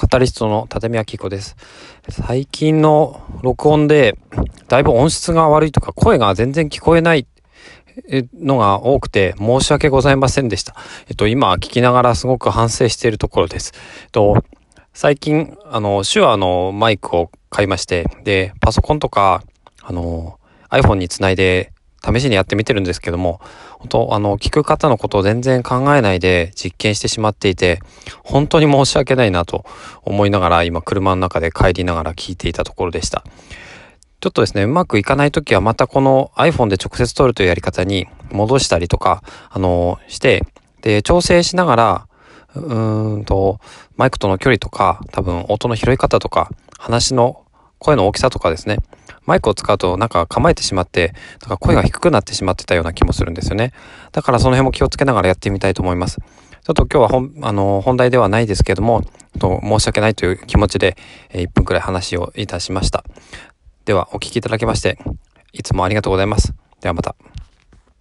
カタリストの立見明子です。最近の録音で、だいぶ音質が悪いとか、声が全然聞こえないのが多くて、申し訳ございませんでした。えっと、今聞きながらすごく反省しているところです。えっと、最近、あの、手話のマイクを買いまして、で、パソコンとか、あの、iPhone につないで試しにやってみてるんですけども、本当あの、聞く方のことを全然考えないで実験してしまっていて、本当に申し訳ないなと思いながら、今車の中で帰りながら聞いていたところでした。ちょっとですね、うまくいかないときはまたこの iPhone で直接撮るというやり方に戻したりとか、あの、して、で、調整しながら、うーんと、マイクとの距離とか、多分音の拾い方とか、話の声の大きさとかですね、マイクを使うとなんか構えてしまって、だから声が低くなってしまってたような気もするんですよね。だからその辺も気をつけながらやってみたいと思います。ちょっと今日は本、あの、本題ではないですけども、と申し訳ないという気持ちで、1分くらい話をいたしました。では、お聴きいただきまして、いつもありがとうございます。ではまた。